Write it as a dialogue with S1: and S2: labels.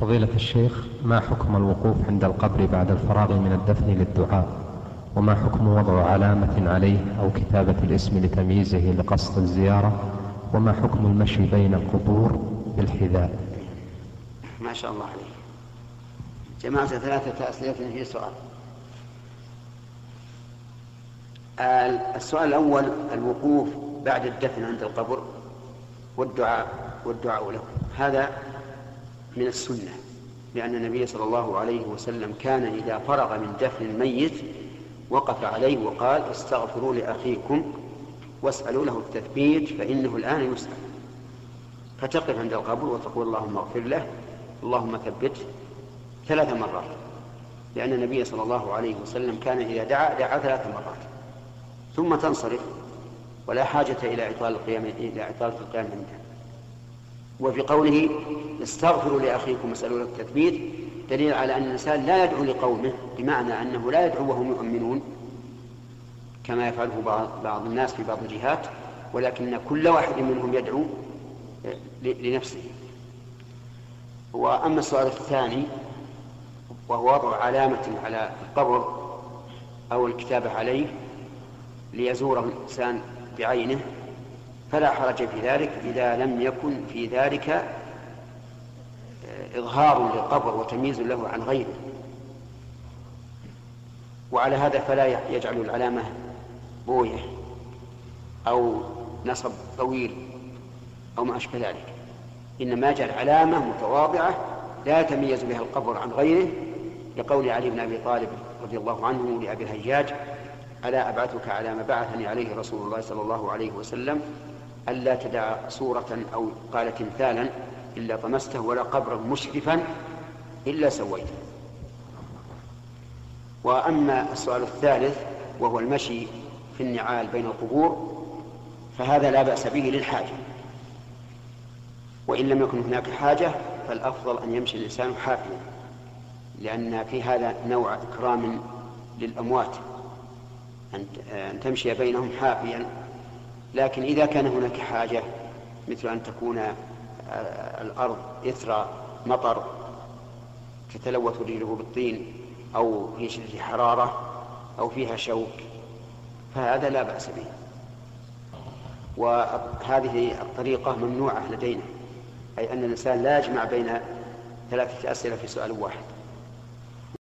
S1: فضيلة الشيخ ما حكم الوقوف عند القبر بعد الفراغ من الدفن للدعاء؟ وما حكم وضع علامة عليه أو كتابة الاسم لتمييزه لقصد الزيارة؟ وما حكم المشي بين القبور بالحذاء؟
S2: ما شاء الله عليك. جماعة ثلاثة أسئلة في سؤال. السؤال الأول الوقوف بعد الدفن عند القبر والدعاء والدعاء له. هذا من السنة لأن النبي صلى الله عليه وسلم كان إذا فرغ من دفن الميت وقف عليه وقال استغفروا لأخيكم واسألوا له التثبيت فإنه الآن يسأل. فتقف عند القبر وتقول اللهم اغفر له اللهم ثبته ثلاث مرات لأن النبي صلى الله عليه وسلم كان إذا دعا دعا ثلاث مرات. ثم تنصرف ولا حاجة إلى إطالة القيام إلى إطالة القيام عنده. وفي قوله استغفروا لأخيكم واسألوا له التثبيت دليل على أن الإنسان لا يدعو لقومه بمعنى أنه لا يدعو وهم يؤمنون كما يفعله بعض, الناس في بعض الجهات ولكن كل واحد منهم يدعو لنفسه. وأما السؤال الثاني وهو وضع علامة على القبر أو الكتابة عليه ليزوره الإنسان بعينه فلا حرج في ذلك إذا لم يكن في ذلك آه، إظهار للقبر وتمييز له عن غيره. وعلى هذا فلا يجعل العلامة بوية أو نصب طويل أو ما أشبه ذلك. إنما يجعل علامة متواضعة لا يتميز بها القبر عن غيره لقول علي بن أبي طالب رضي الله عنه لأبي الهياج ألا أبعثك على ما بعثني عليه رسول الله صلى الله عليه وسلم ألا تدع صورة أو قال تمثالا إلا طمسته ولا قبرا مشرفا إلا سويته. وأما السؤال الثالث وهو المشي في النعال بين القبور فهذا لا بأس به للحاجة. وإن لم يكن هناك حاجة فالأفضل أن يمشي الإنسان حافيا لأن في هذا نوع إكرام للأموات. أن تمشي بينهم حافيا لكن إذا كان هناك حاجة مثل أن تكون آه، الأرض إثر مطر تتلوث رجله بالطين أو في شدة حرارة أو فيها شوك فهذا لا بأس به. وهذه الطريقة ممنوعة لدينا أي أن الإنسان لا يجمع بين ثلاثة أسئلة في سؤال واحد.